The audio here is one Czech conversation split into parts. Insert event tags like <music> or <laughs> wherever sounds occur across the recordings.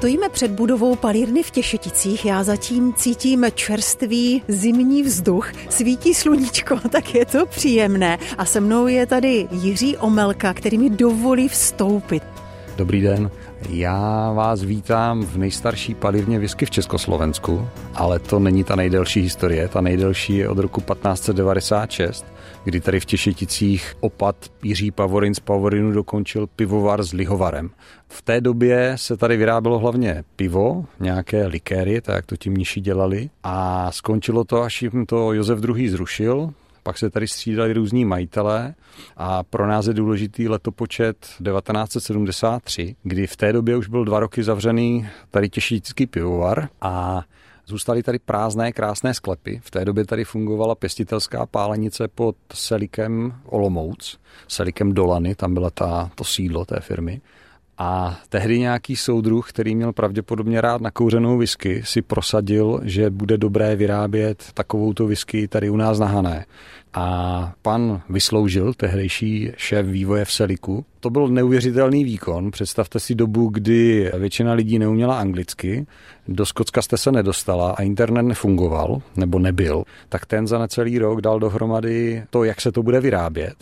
Stojíme před budovou palírny v Těšeticích. Já zatím cítím čerstvý zimní vzduch. Svítí sluníčko, <laughs> tak je to příjemné. A se mnou je tady Jiří Omelka, který mi dovolí vstoupit. Dobrý den. Já vás vítám v nejstarší palivně whisky v Československu, ale to není ta nejdelší historie. Ta nejdelší je od roku 1596, kdy tady v Těšeticích opat Jiří Pavorin z Pavorinu dokončil pivovar s lihovarem. V té době se tady vyrábělo hlavně pivo, nějaké likéry, tak jak to ti mniši dělali. A skončilo to, až jim to Josef II. zrušil, pak se tady střídali různí majitelé a pro nás je důležitý letopočet 1973, kdy v té době už byl dva roky zavřený tady těšítický pivovar a Zůstaly tady prázdné, krásné sklepy. V té době tady fungovala pěstitelská pálenice pod Selikem Olomouc, Selikem Dolany, tam byla ta, to sídlo té firmy. A tehdy nějaký soudruh, který měl pravděpodobně rád nakouřenou whisky, si prosadil, že bude dobré vyrábět takovouto whisky tady u nás na Hané. A pan vysloužil, tehdejší šéf vývoje v Seliku. To byl neuvěřitelný výkon. Představte si dobu, kdy většina lidí neuměla anglicky, do Skocka jste se nedostala a internet nefungoval, nebo nebyl, tak ten za necelý rok dal dohromady to, jak se to bude vyrábět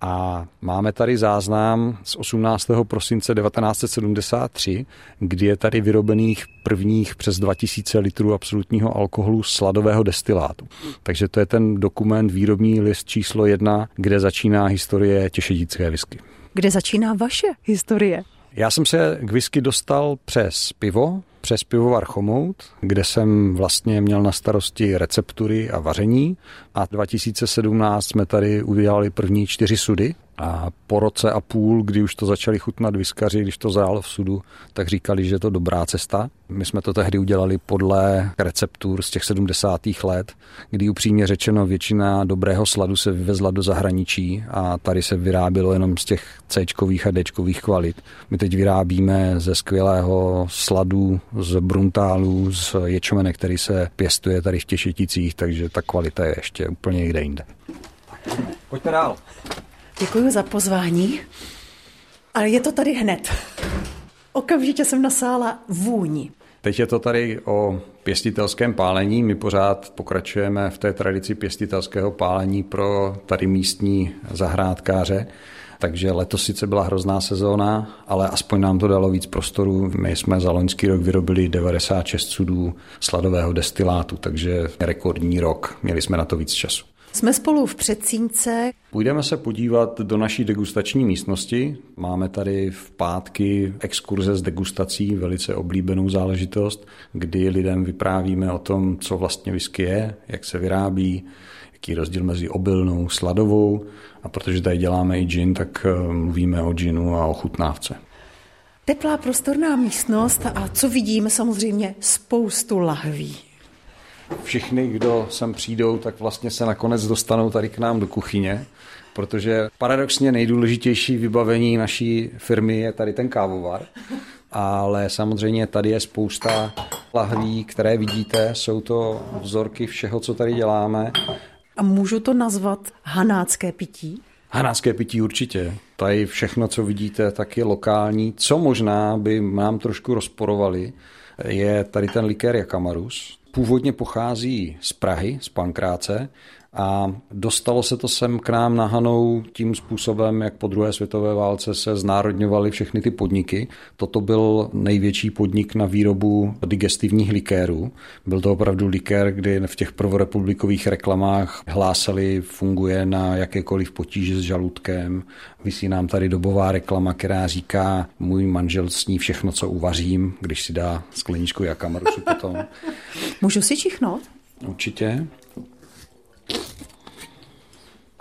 a máme tady záznam z 18. prosince 1973, kdy je tady vyrobených prvních přes 2000 litrů absolutního alkoholu sladového destilátu. Takže to je ten dokument výrobní list číslo jedna, kde začíná historie těšedické whisky. Kde začíná vaše historie? Já jsem se k whisky dostal přes pivo, přes pivovar Chomout, kde jsem vlastně měl na starosti receptury a vaření a 2017 jsme tady udělali první čtyři sudy a po roce a půl, kdy už to začali chutnat viskaři, když to zajálo v sudu, tak říkali, že je to dobrá cesta. My jsme to tehdy udělali podle receptur z těch 70. let, kdy upřímně řečeno většina dobrého sladu se vyvezla do zahraničí a tady se vyrábělo jenom z těch C a D kvalit. My teď vyrábíme ze skvělého sladu, z bruntálu, z ječmene, který se pěstuje tady v Těšeticích, takže ta kvalita je ještě úplně někde jinde. Pojďme dál. Děkuji za pozvání. Ale je to tady hned. Okamžitě jsem nasála vůni. Teď je to tady o pěstitelském pálení. My pořád pokračujeme v té tradici pěstitelského pálení pro tady místní zahrádkáře. Takže letos sice byla hrozná sezóna, ale aspoň nám to dalo víc prostoru. My jsme za loňský rok vyrobili 96 sudů sladového destilátu, takže rekordní rok. Měli jsme na to víc času. Jsme spolu v předsínce. Půjdeme se podívat do naší degustační místnosti. Máme tady v pátky exkurze s degustací, velice oblíbenou záležitost, kdy lidem vyprávíme o tom, co vlastně whisky je, jak se vyrábí, jaký je rozdíl mezi obilnou, sladovou. A protože tady děláme i gin, tak eh, mluvíme o ginu a o chutnávce. Teplá prostorná místnost a co vidíme samozřejmě spoustu lahví všichni, kdo sem přijdou, tak vlastně se nakonec dostanou tady k nám do kuchyně, protože paradoxně nejdůležitější vybavení naší firmy je tady ten kávovar. Ale samozřejmě tady je spousta lahví, které vidíte, jsou to vzorky všeho, co tady děláme. A můžu to nazvat hanácké pití? Hanácké pití určitě. Tady všechno, co vidíte, tak je lokální. Co možná by nám trošku rozporovali, je tady ten likér Jakamarus. Původně pochází z Prahy, z Pankráce, a dostalo se to sem k nám na Hanou tím způsobem, jak po druhé světové válce se znárodňovaly všechny ty podniky. Toto byl největší podnik na výrobu digestivních likérů. Byl to opravdu likér, kdy v těch prvorepublikových reklamách hlásali, funguje na jakékoliv potíže s žaludkem. Vysí nám tady dobová reklama, která říká, můj manžel sní všechno, co uvařím, když si dá skleničku jakamarusu potom. <laughs> Můžu si čichnout? Určitě.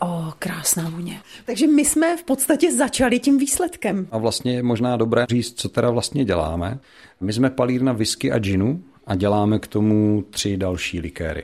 O, krásná vůně. Takže my jsme v podstatě začali tím výsledkem. A vlastně je možná dobré říct, co teda vlastně děláme. My jsme palírna whisky a ginu a děláme k tomu tři další likéry.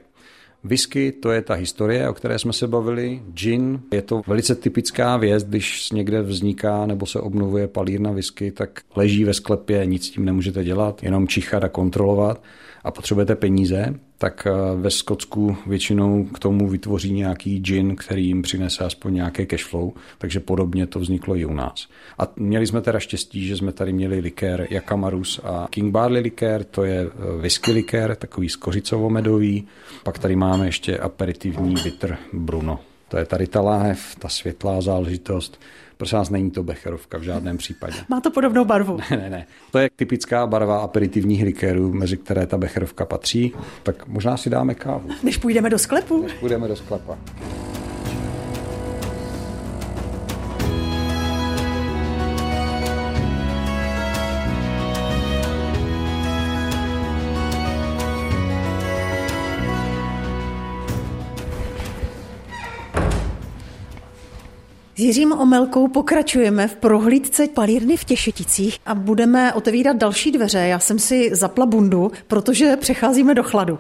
Whisky, to je ta historie, o které jsme se bavili. Gin je to velice typická věc, když někde vzniká nebo se obnovuje palírna whisky, tak leží ve sklepě, nic s tím nemůžete dělat, jenom čichat a kontrolovat. A potřebujete peníze, tak eh, ve Skotsku většinou k tomu vytvoří nějaký gin, který jim přinese aspoň nějaké cash flow, takže podobně to vzniklo i u nás. A měli jsme teda štěstí, že jsme tady měli likér Jakamarus a King Barley likér, to je eh, whisky likér, takový skořicovo-medový. Pak tady máme ještě aperitivní bitter Bruno. To je tady ta láhev, ta světlá záležitost. Prosím vás, není to becherovka v žádném případě. Má to podobnou barvu. Ne, ne, ne. To je typická barva aperitivních likérů, mezi které ta becherovka patří. Tak možná si dáme kávu. Než půjdeme do sklepu? Než půjdeme do sklepa. S Jiřím Omelkou pokračujeme v prohlídce palírny v Těšeticích a budeme otevírat další dveře. Já jsem si zapla bundu, protože přecházíme do chladu.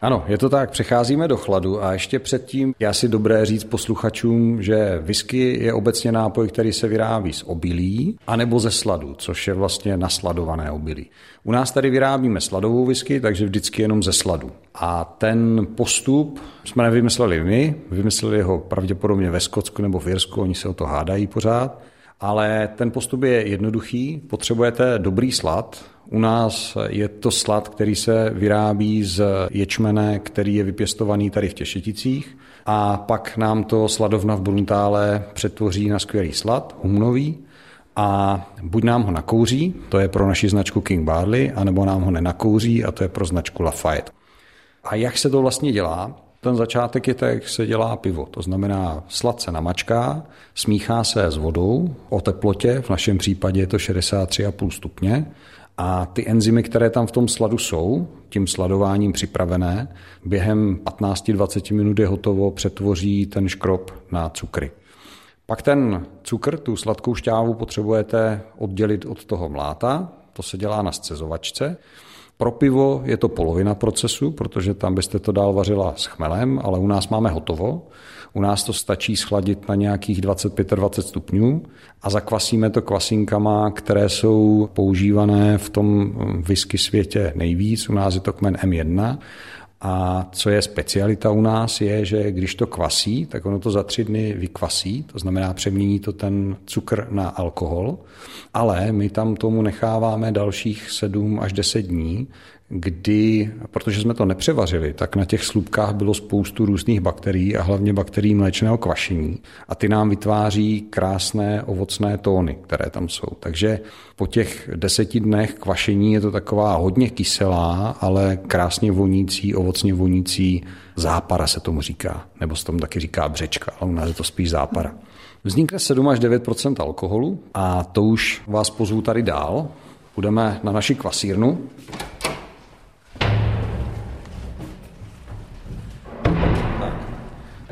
Ano, je to tak, přecházíme do chladu a ještě předtím já si dobré říct posluchačům, že whisky je obecně nápoj, který se vyrábí z obilí anebo ze sladu, což je vlastně nasladované obilí. U nás tady vyrábíme sladovou whisky, takže vždycky jenom ze sladu. A ten postup jsme nevymysleli my, vymysleli ho pravděpodobně ve Skotsku nebo v Jirsku, oni se o to hádají pořád. Ale ten postup je jednoduchý. Potřebujete dobrý slad, u nás je to slad, který se vyrábí z ječmene, který je vypěstovaný tady v Těšeticích a pak nám to sladovna v Bruntále přetvoří na skvělý slad, humnový, a buď nám ho nakouří, to je pro naši značku King Barley, anebo nám ho nenakouří a to je pro značku Lafayette. A jak se to vlastně dělá? Ten začátek je tak, jak se dělá pivo. To znamená, slad se namačká, smíchá se s vodou o teplotě, v našem případě je to 63,5 stupně, a ty enzymy, které tam v tom sladu jsou, tím sladováním připravené, během 15-20 minut je hotovo, přetvoří ten škrob na cukry. Pak ten cukr, tu sladkou šťávu potřebujete oddělit od toho mláta, to se dělá na scezovačce. Pro pivo je to polovina procesu, protože tam byste to dál vařila s chmelem, ale u nás máme hotovo. U nás to stačí schladit na nějakých 25-20 stupňů a zakvasíme to kvasinkama, které jsou používané v tom whisky světě nejvíc. U nás je to kmen M1 a co je specialita u nás, je, že když to kvasí, tak ono to za tři dny vykvasí, to znamená přemění to ten cukr na alkohol, ale my tam tomu necháváme dalších sedm až deset dní, kdy, protože jsme to nepřevařili, tak na těch slupkách bylo spoustu různých bakterií a hlavně bakterií mléčného kvašení a ty nám vytváří krásné ovocné tóny, které tam jsou. Takže po těch deseti dnech kvašení je to taková hodně kyselá, ale krásně vonící, ovocně vonící zápara se tomu říká, nebo se tomu taky říká břečka, ale u nás je to spíš zápara. Vznikne 7 až 9 alkoholu a to už vás pozvu tady dál. Budeme na naši kvasírnu.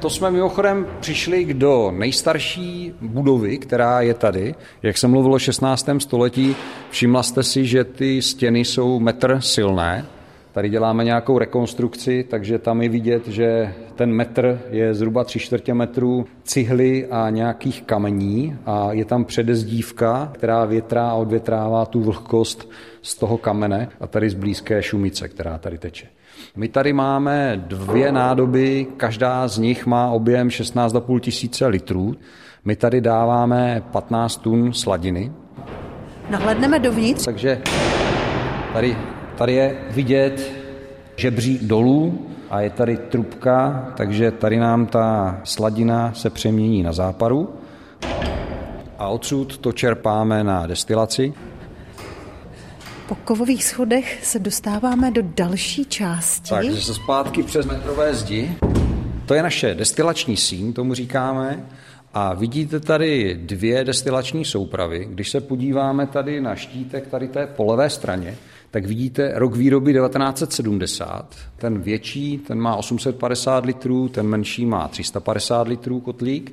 To jsme mimochodem přišli do nejstarší budovy, která je tady. Jak jsem mluvil o 16. století, všimla jste si, že ty stěny jsou metr silné. Tady děláme nějakou rekonstrukci, takže tam je vidět, že ten metr je zhruba tři čtvrtě metru cihly a nějakých kamení a je tam předezdívka, která větrá a odvětrává tu vlhkost z toho kamene a tady z blízké šumice, která tady teče. My tady máme dvě nádoby, každá z nich má objem 16,5 tisíce litrů. My tady dáváme 15 tun sladiny. Nahledneme dovnitř. Takže tady, tady je vidět žebřík dolů a je tady trubka, takže tady nám ta sladina se přemění na záparu a odsud to čerpáme na destilaci. Po kovových schodech se dostáváme do další části. Takže se zpátky přes metrové zdi. To je naše destilační síň, tomu říkáme. A vidíte tady dvě destilační soupravy. Když se podíváme tady na štítek tady té po levé straně, tak vidíte rok výroby 1970. Ten větší, ten má 850 litrů, ten menší má 350 litrů kotlík.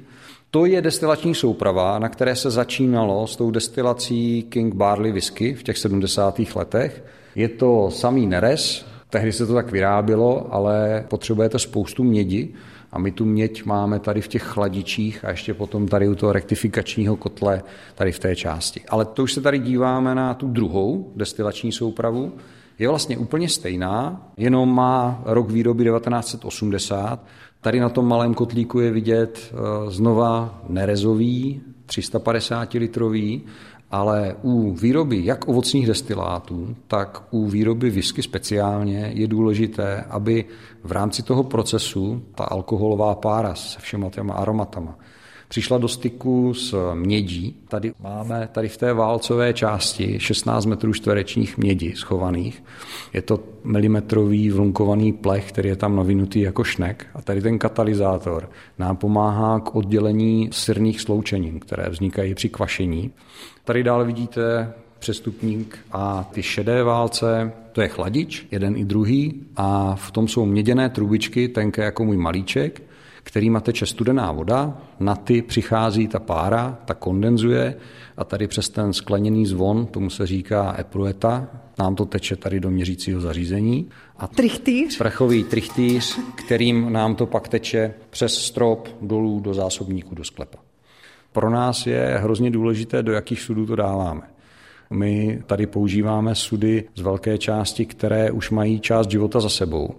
To je destilační souprava, na které se začínalo s tou destilací King Barley whisky v těch 70. letech. Je to samý neres, tehdy se to tak vyrábělo, ale potřebujete spoustu mědi a my tu měď máme tady v těch chladičích a ještě potom tady u toho rektifikačního kotle tady v té části. Ale to už se tady díváme na tu druhou destilační soupravu, je vlastně úplně stejná, jenom má rok výroby 1980. Tady na tom malém kotlíku je vidět eh, znova nerezový, 350 litrový ale u výroby jak ovocných destilátů, tak u výroby whisky speciálně je důležité, aby v rámci toho procesu ta alkoholová pára se všema těma aromatama přišla do styku s mědí. Tady máme tady v té válcové části 16 metrů čtverečních mědi schovaných. Je to milimetrový vlunkovaný plech, který je tam navinutý jako šnek. A tady ten katalyzátor nám pomáhá k oddělení syrných sloučenin, které vznikají při kvašení. Tady dále vidíte přestupník a ty šedé válce, to je chladič, jeden i druhý, a v tom jsou měděné trubičky, tenké jako můj malíček, kterýma teče studená voda, na ty přichází ta pára, ta kondenzuje a tady přes ten skleněný zvon, tomu se říká eprueta, nám to teče tady do měřícího zařízení. A trichtýř? Prachový trichtýř, kterým nám to pak teče přes strop dolů do zásobníku do sklepa. Pro nás je hrozně důležité, do jakých sudů to dáváme. My tady používáme sudy z velké části, které už mají část života za sebou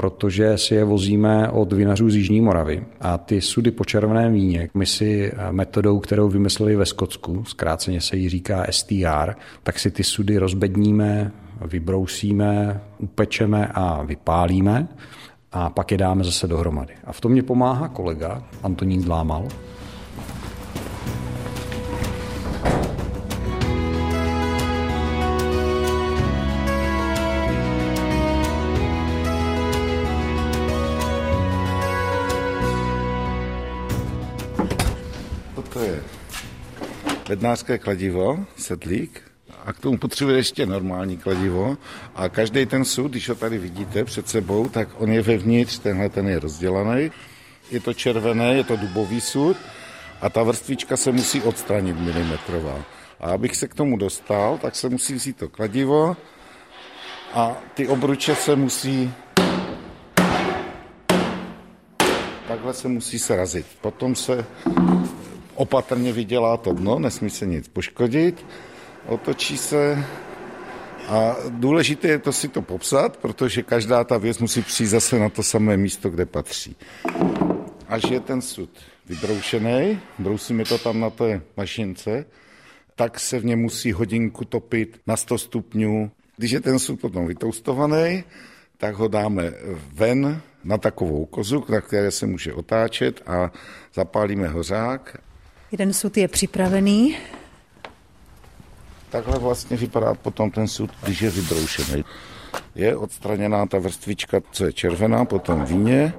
protože si je vozíme od vinařů z Jižní Moravy. A ty sudy po červeném víně, my si eh, metodou, kterou vymysleli ve Skotsku, zkráceně se jí říká STR, tak si ty sudy rozbedníme, vybrousíme, upečeme a vypálíme a pak je dáme zase dohromady. A v tom mě pomáhá kolega Antonín Dlámal, bednářské kladivo, sedlík, a k tomu potřebuje ještě normální kladivo a každý ten sud, když ho tady vidíte před sebou, tak on je vevnitř, tenhle ten je rozdělaný. Je to červené, je to dubový sud a ta vrstvička se musí odstranit milimetrová. A abych se k tomu dostal, tak se musí vzít to kladivo a ty obruče se musí takhle se musí srazit. Potom se opatrně vydělá to dno, nesmí se nic poškodit, otočí se a důležité je to si to popsat, protože každá ta věc musí přijít zase na to samé místo, kde patří. Až je ten sud vybroušený, brousíme to tam na té mašince, tak se v něm musí hodinku topit na 100 stupňů. Když je ten sud potom vytoustovaný, tak ho dáme ven na takovou kozu, na které se může otáčet a zapálíme hořák Jeden sud je připravený. Takhle vlastně vypadá potom ten sud, když je vybroušený. Je odstraněná ta vrstvička, co je červená, potom víně.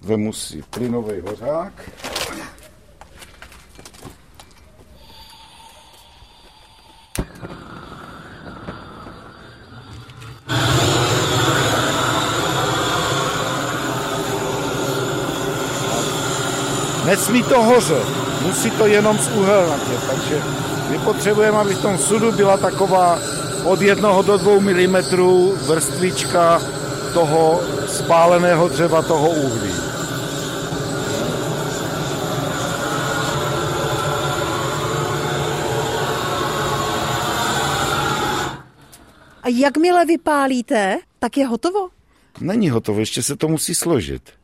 Vemu si plynový hořák. Nesmí to hořet musí to jenom z uhelnatě, takže my potřebujeme, aby v tom sudu byla taková od 1 do 2 mm vrstvička toho spáleného dřeva, toho uhlí. A jakmile vypálíte, tak je hotovo? Není hotovo, ještě se to musí složit.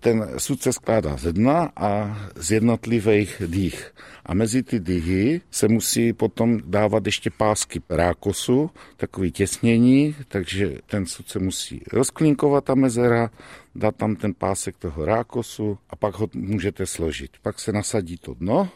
Ten sud se skládá ze dna a z jednotlivých dých. A mezi ty dýhy se musí potom dávat ještě pásky rákosu, takový těsnění, takže ten sud se musí rozklínkovat ta mezera, dát tam ten pásek toho rákosu a pak ho můžete složit. Pak se nasadí to dno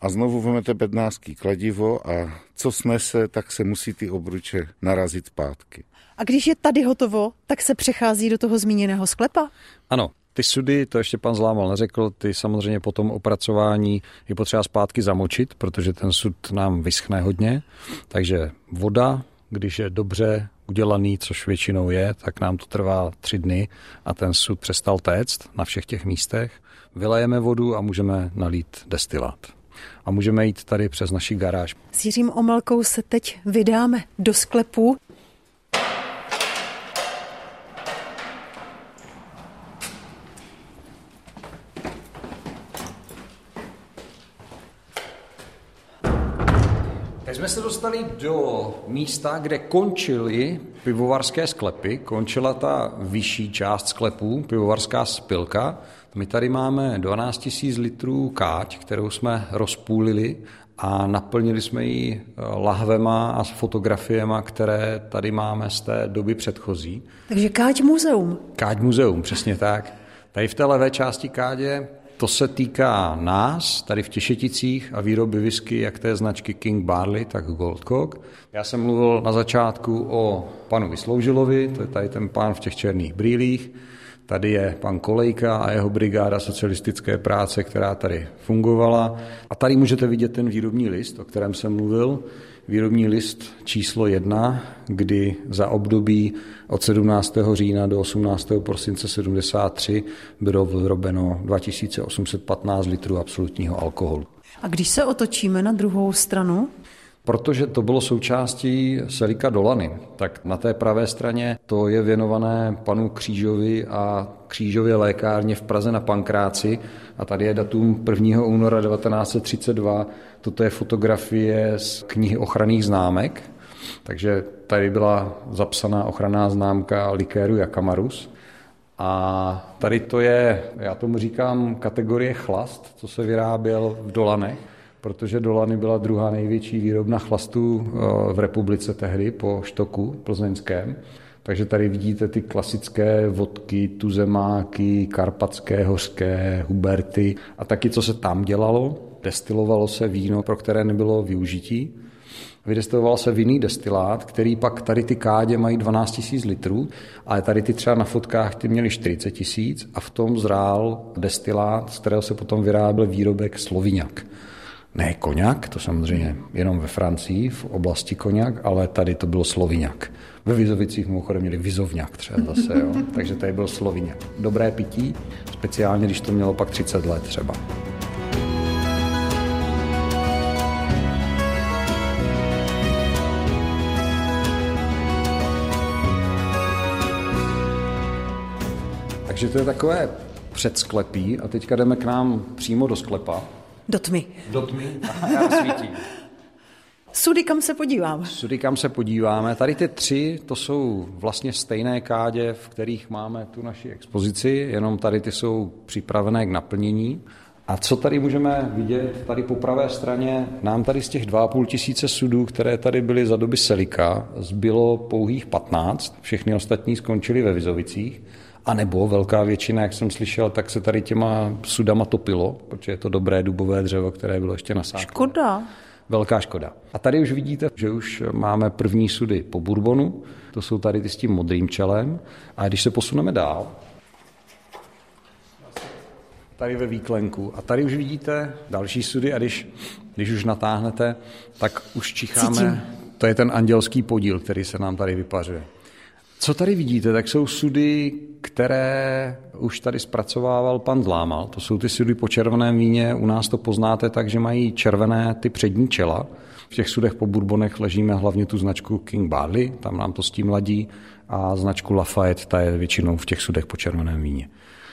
a znovu vezmete bednářský kladivo a co snese, tak se musí ty obruče narazit zpátky. A když je tady hotovo, tak se přechází do toho zmíněného sklepa? Ano, ty sudy, to ještě pan Zlámal neřekl, ty samozřejmě po tom opracování je potřeba zpátky zamočit, protože ten sud nám vyschne hodně. Takže voda, když je dobře udělaný, což většinou je, tak nám to trvá tři dny a ten sud přestal téct na všech těch místech. Vylejeme vodu a můžeme nalít destilát. A můžeme jít tady přes naši garáž. S Jiřím Omelkou se teď vydáme do sklepu. Teď jsme se dostali do místa, kde končily pivovarské sklepy, končila ta vyšší část sklepů, pivovarská spilka. My tady máme 12 000 litrů káť, kterou jsme rozpůlili a naplnili jsme ji eh, lahvema a s fotografiema, které tady máme z té doby předchozí. Takže Káť muzeum. Káť muzeum, přesně tak. Tady v té levé části Kádě to se týká nás, tady v Těšeticích a výroby whisky, jak té značky King Barley, tak Goldcock. Já jsem mluvil na začátku o panu Vysloužilovi, to je tady ten pán v těch černých brýlích. Tady je pan Kolejka a jeho brigáda socialistické práce, která tady fungovala. A tady můžete vidět ten výrobní list, o kterém jsem mluvil. Výrobní list číslo jedna, kdy za období od 17. října do 18. prosince 73 bylo vyrobeno 2815 litrů absolutního alkoholu. A když se otočíme na druhou stranu, Protože to bylo součástí Selika Dolany, tak na té pravé straně to je věnované panu Křížovi a Křížově lékárně v Praze na Pankráci a tady je datum 1. února 1932. Toto je fotografie z knihy ochranných známek, takže tady byla zapsaná ochranná známka likéru Jakamarus. A tady to je, já tomu říkám, kategorie chlast, co se vyráběl v Dolanech protože Dolany byla druhá největší výrobna chlastů eh, v republice tehdy po Štoku plzeňském. Takže tady vidíte ty klasické vodky, tuzemáky, karpatské, hořké, huberty a taky, co se tam dělalo. Destilovalo se víno, pro které nebylo využití. Vydestiloval se vinný destilát, který pak tady ty kádě mají 12 000 litrů, ale tady ty třeba na fotkách ty měly 40 tisíc a v tom zrál destilát, z kterého se potom vyráběl výrobek Sloviňak. Ne koněk, to samozřejmě jenom ve Francii, v oblasti koněk, ale tady to bylo sloviňak. Ve Vizovicích mimochodem měli vizovňak třeba zase, jo? <laughs> takže tady byl sloviňak. Dobré pití, speciálně když to mělo pak 30 let třeba. Takže to je takové předsklepí a teďka jdeme k nám přímo do sklepa. Do tmy. Do tmy? Já svítím. <laughs> Sudy, kam se podíváme? Sudy, kam se podíváme. Tady ty tři, to jsou vlastně stejné kádě, v kterých máme tu naši expozici, jenom tady ty jsou připravené k naplnění. A co tady můžeme vidět, tady po pravé straně, nám tady z těch 2,5 tisíce sudů, které tady byly za doby Selika, zbylo pouhých 15, všechny ostatní skončily ve Vizovicích. A nebo velká většina, jak jsem slyšel, tak se tady těma sudama topilo, protože je to dobré dubové dřevo, které bylo ještě nasáklé. Škoda. Velká škoda. A tady už vidíte, že už máme první sudy po bourbonu, to jsou tady ty s tím modrým čelem. A když se posuneme dál, tady ve výklenku. A tady už vidíte další sudy a když, když už natáhnete, tak už čicháme. Cítím. To je ten andělský podíl, který se nám tady vypařuje. Co tady vidíte, tak jsou sudy, které už tady zpracovával pan Zlámal. To jsou ty sudy po červeném víně. U nás to poznáte tak, že mají červené ty přední čela. V těch sudech po bourbonech ležíme hlavně tu značku King Barley, tam nám to s tím ladí, a značku Lafayette, ta je většinou v těch sudech po červeném víně.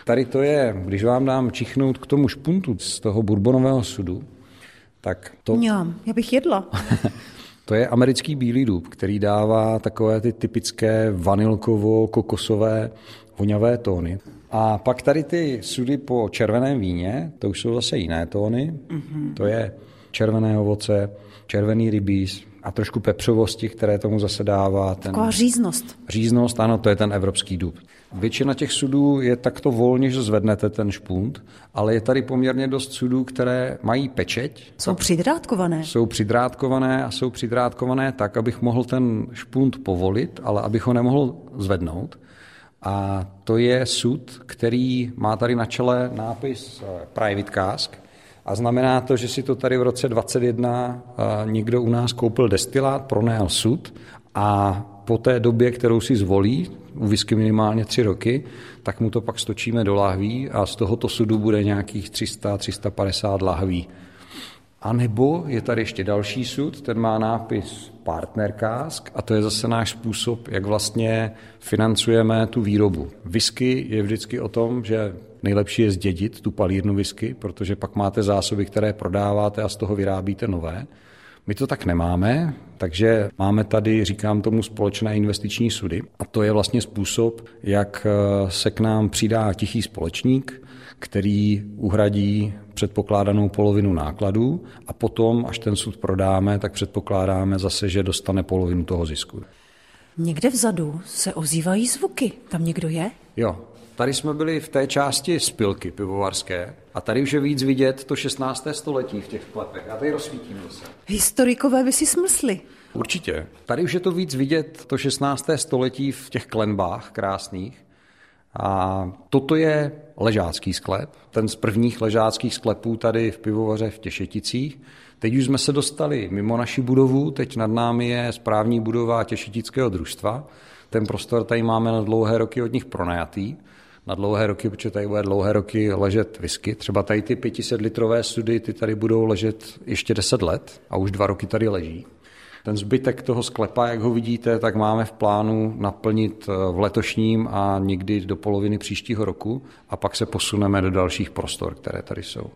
Tady to je, když vám dám čichnout k tomu špuntu z toho bourbonového sudu, tak to... Mňam, já bych jedla. <laughs> To je americký bílý dub, který dává takové ty typické vanilkovo-kokosové voňavé tóny. A pak tady ty sudy po červeném víně, to už jsou zase jiné tóny. Mm-hmm. To je červené ovoce, červený rybíz a trošku pepřovosti, které tomu zase dává. Ten... Taková říznost. Říznost, ano, to je ten evropský dub. Většina těch sudů je takto volně, že zvednete ten špunt, ale je tady poměrně dost sudů, které mají pečeť. Jsou přidrátkované. Jsou přidrátkované a jsou přidrátkované tak, abych mohl ten špunt povolit, ale abych ho nemohl zvednout. A to je sud, který má tady na čele nápis eh, Private Cask, a znamená to, že si to tady v roce 2021 eh, někdo u nás koupil destilát, pronajal sud a po té době, kterou si zvolí, u whisky minimálně tři roky, tak mu to pak stočíme do lahví a z tohoto sudu bude nějakých 300-350 lahví. A nebo je tady ještě další sud, ten má nápis Partner Cask a to je zase náš způsob, jak vlastně financujeme tu výrobu. Whisky je vždycky o tom, že nejlepší je zdědit tu palírnu whisky, protože pak máte zásoby, které prodáváte a z toho vyrábíte nové. My to tak nemáme, takže máme tady, říkám tomu, společné investiční sudy. A to je vlastně způsob, jak eh, se k nám přidá tichý společník, který uhradí předpokládanou polovinu nákladů a potom, až ten sud prodáme, tak předpokládáme zase, že dostane polovinu toho zisku. Někde vzadu se ozývají zvuky. Tam někdo je? Jo, Tady jsme byli v té části spilky pivovarské a tady už je víc vidět to 16. století v těch klepech. Já tady rozsvítím zase. Historikové by si smysli. Určitě. Tady už je to víc vidět to 16. století v těch klenbách krásných. A toto je ležácký sklep, ten z prvních ležáckých sklepů tady v pivovaře v Těšeticích. Teď už jsme se dostali mimo naši budovu, teď nad námi je správní budova Těšetického družstva. Ten prostor tady máme na dlouhé roky od nich pronajatý na dlouhé roky, protože tady bude dlouhé roky ležet whisky. Třeba tady ty 500 litrové sudy, ty tady budou ležet ještě 10 let a už dva roky tady leží. Ten zbytek toho sklepa, jak ho vidíte, tak máme v plánu naplnit eh, v letošním a někdy do poloviny příštího roku a pak se posuneme do dalších prostor, které tady jsou.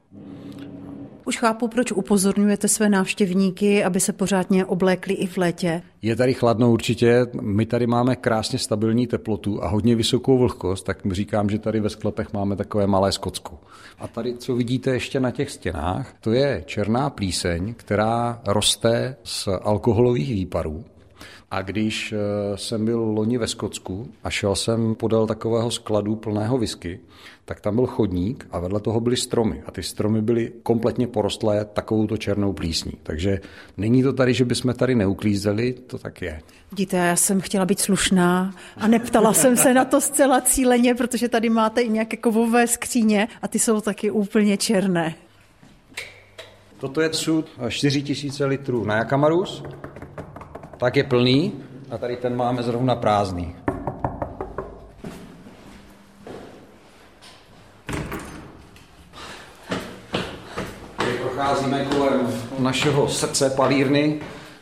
Už chápu, proč upozorňujete své návštěvníky, aby se pořádně oblékli i v létě. Je tady chladno určitě. My tady máme krásně stabilní teplotu a hodně vysokou vlhkost, tak říkám, že tady ve sklepech máme takové malé skocku. A tady, co vidíte ještě na těch stěnách, to je černá plíseň, která roste z alkoholových výparů. A když eh, jsem byl loni ve Skotsku a šel jsem podél takového skladu plného whisky, tak tam byl chodník a vedle toho byly stromy. A ty stromy byly kompletně porostlé takovouto černou plísní. Takže není to tady, že bychom tady neuklízeli, to tak je. Vidíte, já jsem chtěla být slušná a neptala jsem se na to zcela cíleně, protože tady máte i nějaké kovové skříně a ty jsou taky úplně černé. Toto je sud 4000 litrů na Jakamarus, tak je plný a tady ten máme zrovna prázdný. procházíme kolem našeho srdce palírny,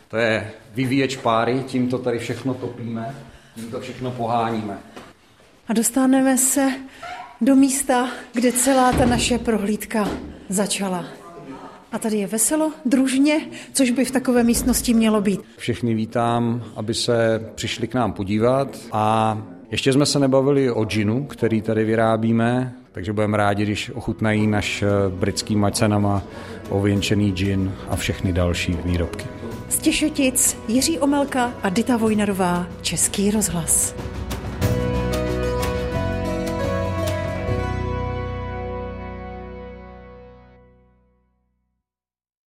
to je vyvíječ páry, tím to tady všechno topíme, tím to všechno poháníme. A dostaneme se do místa, kde celá ta naše prohlídka začala. A tady je veselo, družně, což by v takové místnosti mělo být. Všechny vítám, aby se přišli k nám podívat a ještě jsme se nebavili o džinu, který tady vyrábíme, takže budeme rádi, když ochutnají naš britský macenama ověnčený džin a všechny další výrobky. Z Těšotic Jiří Omelka a Dita Vojnarová, Český rozhlas.